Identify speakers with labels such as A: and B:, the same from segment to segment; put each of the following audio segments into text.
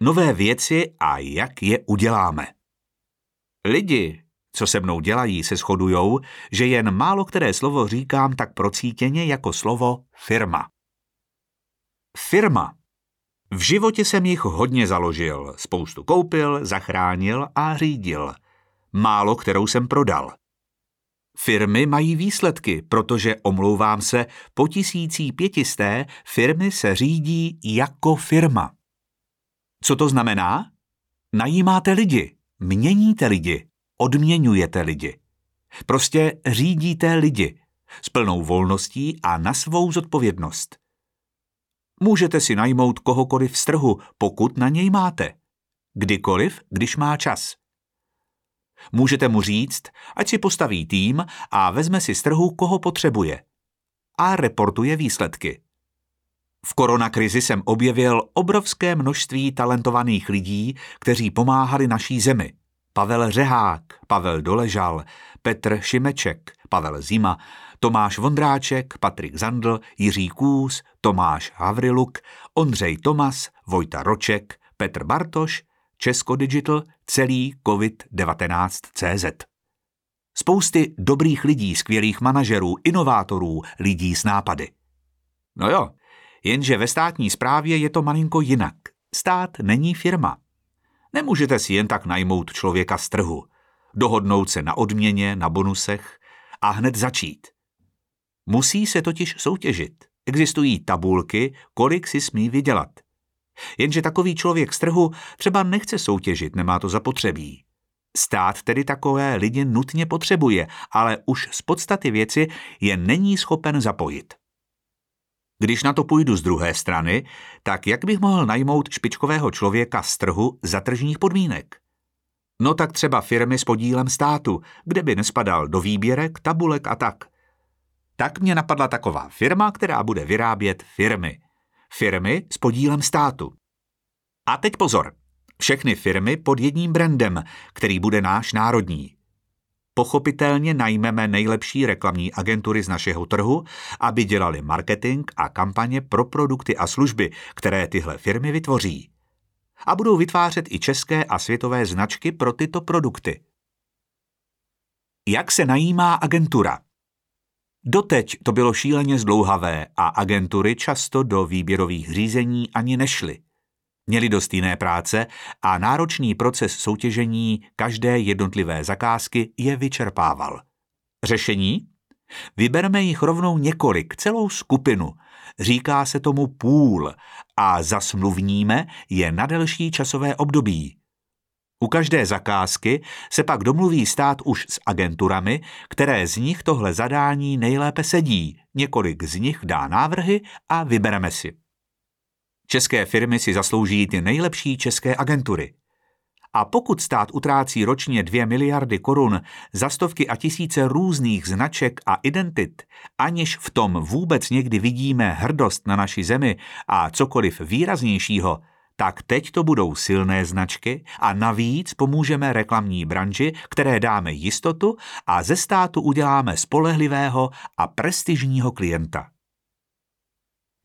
A: nové věci a jak je uděláme. Lidi, co se mnou dělají, se shodujou, že jen málo které slovo říkám tak procítěně jako slovo firma. Firma. V životě jsem jich hodně založil, spoustu koupil, zachránil a řídil. Málo kterou jsem prodal. Firmy mají výsledky, protože, omlouvám se, po tisící pětisté firmy se řídí jako firma. Co to znamená? Najímáte lidi, měníte lidi, odměňujete lidi. Prostě řídíte lidi s plnou volností a na svou zodpovědnost. Můžete si najmout kohokoliv z trhu, pokud na něj máte. Kdykoliv, když má čas. Můžete mu říct, ať si postaví tým a vezme si z trhu, koho potřebuje. A reportuje výsledky. V koronakrizi jsem objevil obrovské množství talentovaných lidí, kteří pomáhali naší zemi. Pavel Řehák, Pavel Doležal, Petr Šimeček, Pavel Zima, Tomáš Vondráček, Patrik Zandl, Jiří Kůz, Tomáš Havriluk, Ondřej Tomas, Vojta Roček, Petr Bartoš, Česko Digital, celý COVID-19 CZ. Spousty dobrých lidí, skvělých manažerů, inovátorů, lidí s nápady. No jo, jenže ve státní správě je to malinko jinak. Stát není firma. Nemůžete si jen tak najmout člověka z trhu, dohodnout se na odměně, na bonusech a hned začít. Musí se totiž soutěžit. Existují tabulky, kolik si smí vydělat. Jenže takový člověk z trhu třeba nechce soutěžit, nemá to zapotřebí. Stát tedy takové lidi nutně potřebuje, ale už z podstaty věci je není schopen zapojit. Když na to půjdu z druhé strany, tak jak bych mohl najmout špičkového člověka z trhu za tržních podmínek? No tak třeba firmy s podílem státu, kde by nespadal do výběrek, tabulek a tak. Tak mě napadla taková firma, která bude vyrábět firmy. Firmy s podílem státu. A teď pozor. Všechny firmy pod jedním brandem, který bude náš národní. Pochopitelně najmeme nejlepší reklamní agentury z našeho trhu, aby dělali marketing a kampaně pro produkty a služby, které tyhle firmy vytvoří. A budou vytvářet i české a světové značky pro tyto produkty. Jak se najímá agentura? Doteď to bylo šíleně zdlouhavé a agentury často do výběrových řízení ani nešly. Měli dost jiné práce a náročný proces soutěžení každé jednotlivé zakázky je vyčerpával. Řešení? Vybereme jich rovnou několik, celou skupinu. Říká se tomu půl a zasmluvníme je na delší časové období. U každé zakázky se pak domluví stát už s agenturami, které z nich tohle zadání nejlépe sedí. Několik z nich dá návrhy a vybereme si. České firmy si zaslouží ty nejlepší české agentury. A pokud stát utrácí ročně 2 miliardy korun za stovky a tisíce různých značek a identit, aniž v tom vůbec někdy vidíme hrdost na naši zemi a cokoliv výraznějšího, tak teď to budou silné značky a navíc pomůžeme reklamní branži, které dáme jistotu a ze státu uděláme spolehlivého a prestižního klienta.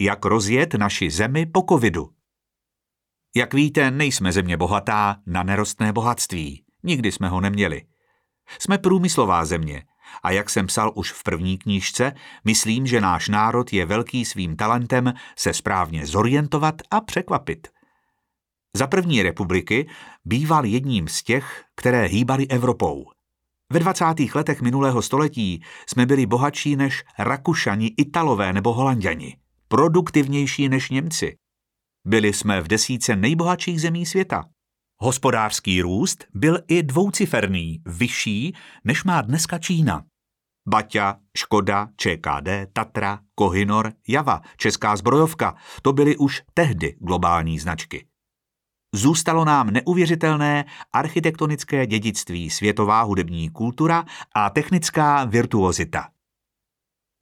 A: Jak rozjet naši zemi po covidu? Jak víte, nejsme země bohatá na nerostné bohatství. Nikdy jsme ho neměli. Jsme průmyslová země a jak jsem psal už v první knížce, myslím, že náš národ je velký svým talentem se správně zorientovat a překvapit. Za první republiky býval jedním z těch, které hýbali Evropou. Ve 20. letech minulého století jsme byli bohatší než Rakušani, Italové nebo Holanděni, produktivnější než Němci. Byli jsme v desíce nejbohatších zemí světa. Hospodářský růst byl i dvouciferný, vyšší, než má dneska Čína. Baťa, Škoda, ČKD, Tatra, Kohinor, Java, Česká zbrojovka, to byly už tehdy globální značky. Zůstalo nám neuvěřitelné architektonické dědictví, světová hudební kultura a technická virtuozita.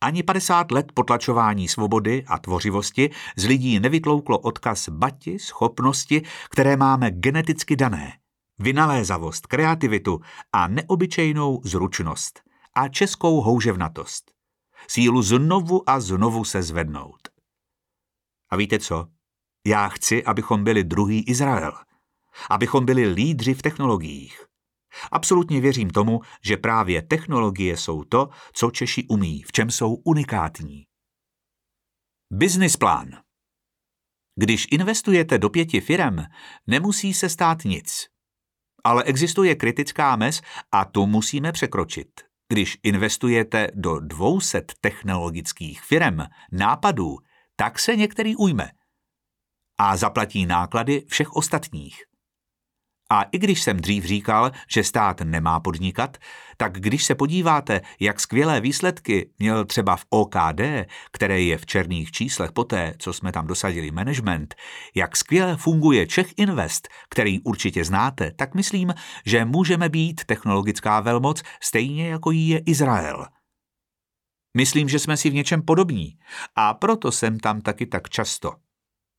A: Ani 50 let potlačování svobody a tvořivosti z lidí nevytlouklo odkaz bati, schopnosti, které máme geneticky dané, vynalézavost, kreativitu a neobyčejnou zručnost a českou houževnatost. Sílu znovu a znovu se zvednout. A víte co? Já chci, abychom byli druhý Izrael. Abychom byli lídři v technologiích. Absolutně věřím tomu, že právě technologie jsou to, co Češi umí, v čem jsou unikátní. Business plán. Když investujete do pěti firem, nemusí se stát nic. Ale existuje kritická mez a tu musíme překročit. Když investujete do 200 technologických firm, nápadů, tak se některý ujme a zaplatí náklady všech ostatních. A i když jsem dřív říkal, že stát nemá podnikat, tak když se podíváte, jak skvělé výsledky měl třeba v OKD, které je v černých číslech poté, co jsme tam dosadili management, jak skvěle funguje Czech Invest, který určitě znáte, tak myslím, že můžeme být technologická velmoc stejně jako jí je Izrael. Myslím, že jsme si v něčem podobní a proto jsem tam taky tak často.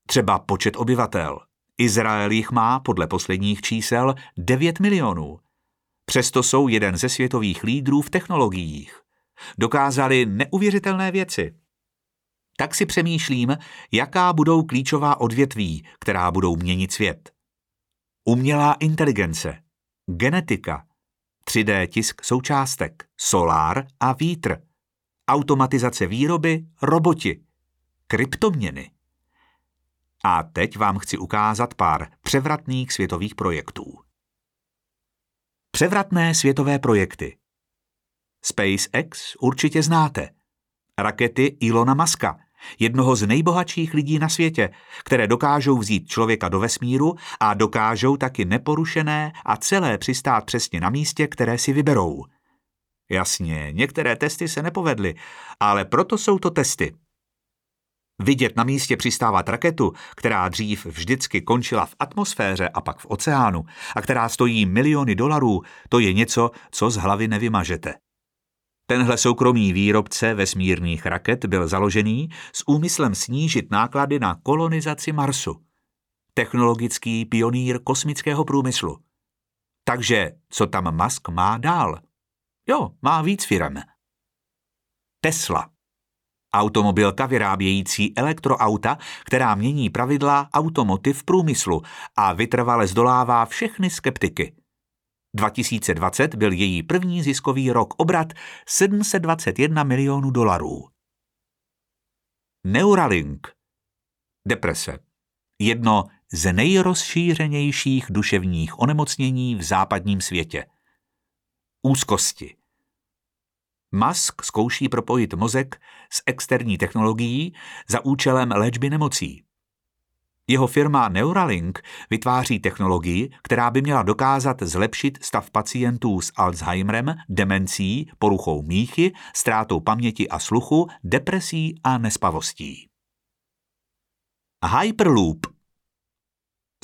A: Třeba počet obyvatel – Izrael jich má podle posledních čísel 9 milionů. Přesto jsou jeden ze světových lídrů v technologiích. Dokázali neuvěřitelné věci. Tak si přemýšlím, jaká budou klíčová odvětví, která budou měnit svět. Umělá inteligence, genetika, 3D tisk součástek, solár a vítr, automatizace výroby, roboti, kryptoměny. A teď vám chci ukázat pár převratných světových projektů. Převratné světové projekty. SpaceX určitě znáte. Rakety Ilona Maska, jednoho z nejbohatších lidí na světě, které dokážou vzít člověka do vesmíru a dokážou taky neporušené a celé přistát přesně na místě, které si vyberou. Jasně, některé testy se nepovedly, ale proto jsou to testy. Vidět na místě přistávat raketu, která dřív vždycky končila v atmosféře a pak v oceánu a která stojí miliony dolarů, to je něco, co z hlavy nevymažete. Tenhle soukromý výrobce vesmírných raket byl založený s úmyslem snížit náklady na kolonizaci Marsu. Technologický pionýr kosmického průmyslu. Takže co tam Musk má dál? Jo, má víc firem. Tesla. Automobilka vyrábějící elektroauta, která mění pravidla automotiv průmyslu a vytrvale zdolává všechny skeptiky. 2020 byl její první ziskový rok obrat 721 milionů dolarů. Neuralink. Deprese. Jedno z nejrozšířenějších duševních onemocnění v západním světě. Úzkosti. Musk zkouší propojit mozek s externí technologií za účelem léčby nemocí. Jeho firma Neuralink vytváří technologii, která by měla dokázat zlepšit stav pacientů s Alzheimerem, demencí, poruchou míchy, ztrátou paměti a sluchu, depresí a nespavostí. Hyperloop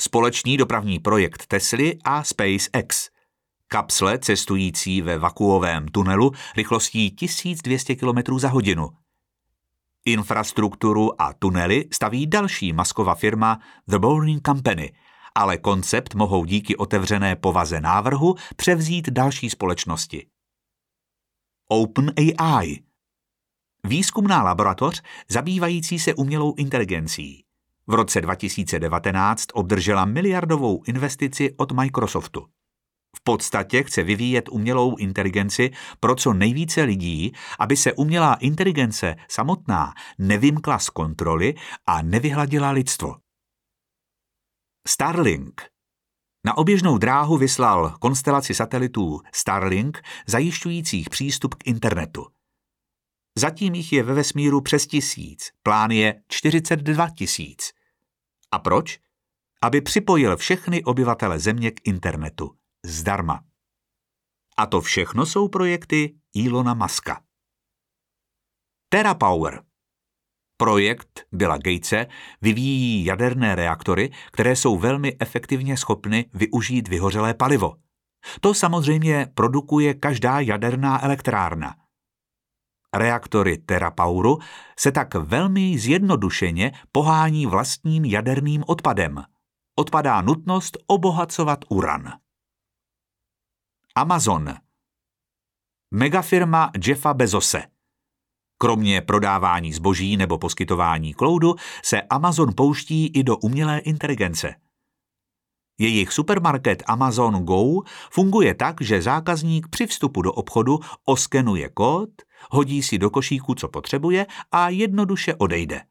A: Společný dopravní projekt Tesly a SpaceX – Kapsle cestující ve vakuovém tunelu rychlostí 1200 km za hodinu. Infrastrukturu a tunely staví další masková firma The Boring Company, ale koncept mohou díky otevřené povaze návrhu převzít další společnosti. OpenAI Výzkumná laboratoř zabývající se umělou inteligencí. V roce 2019 obdržela miliardovou investici od Microsoftu. V podstatě chce vyvíjet umělou inteligenci pro co nejvíce lidí, aby se umělá inteligence samotná nevymkla z kontroly a nevyhladila lidstvo. Starlink na oběžnou dráhu vyslal konstelaci satelitů Starlink zajišťujících přístup k internetu. Zatím jich je ve vesmíru přes tisíc, plán je 42 tisíc. A proč? Aby připojil všechny obyvatele Země k internetu zdarma. A to všechno jsou projekty Ilona Maska. TerraPower Projekt Billa Gatese vyvíjí jaderné reaktory, které jsou velmi efektivně schopny využít vyhořelé palivo. To samozřejmě produkuje každá jaderná elektrárna. Reaktory TerraPoweru se tak velmi zjednodušeně pohání vlastním jaderným odpadem. Odpadá nutnost obohacovat uran. Amazon. Megafirma Jeffa Bezose. Kromě prodávání zboží nebo poskytování kloudu se Amazon pouští i do umělé inteligence. Jejich supermarket Amazon Go funguje tak, že zákazník při vstupu do obchodu oskenuje kód, hodí si do košíku, co potřebuje a jednoduše odejde.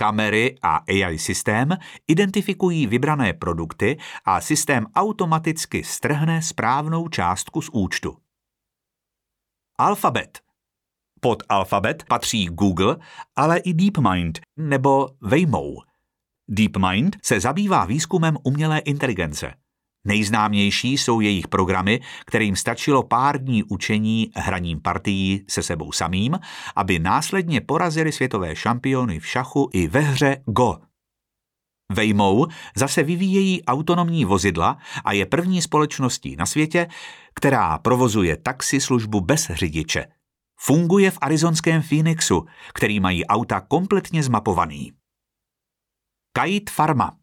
A: Kamery a AI systém identifikují vybrané produkty a systém automaticky strhne správnou částku z účtu. Alphabet Pod Alphabet patří Google, ale i DeepMind nebo Waymo. DeepMind se zabývá výzkumem umělé inteligence – Nejznámější jsou jejich programy, kterým stačilo pár dní učení hraním partií se sebou samým, aby následně porazili světové šampiony v šachu i ve hře Go. Waymo zase vyvíjejí autonomní vozidla a je první společností na světě, která provozuje taxi službu bez řidiče. Funguje v arizonském Phoenixu, který mají auta kompletně zmapovaný. Kite Pharma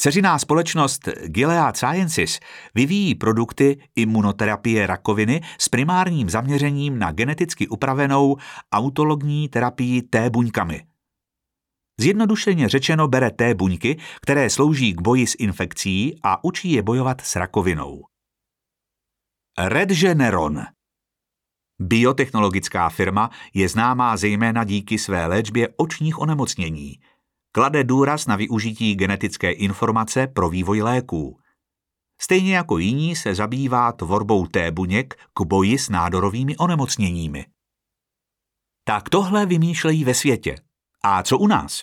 A: Ceřiná společnost Gilead Sciences vyvíjí produkty imunoterapie rakoviny s primárním zaměřením na geneticky upravenou autologní terapii T buňkami. Zjednodušeně řečeno bere T buňky, které slouží k boji s infekcí a učí je bojovat s rakovinou. Regeneron Biotechnologická firma je známá zejména díky své léčbě očních onemocnění – klade důraz na využití genetické informace pro vývoj léků. Stejně jako jiní se zabývá tvorbou té buněk k boji s nádorovými onemocněními. Tak tohle vymýšlejí ve světě. A co u nás?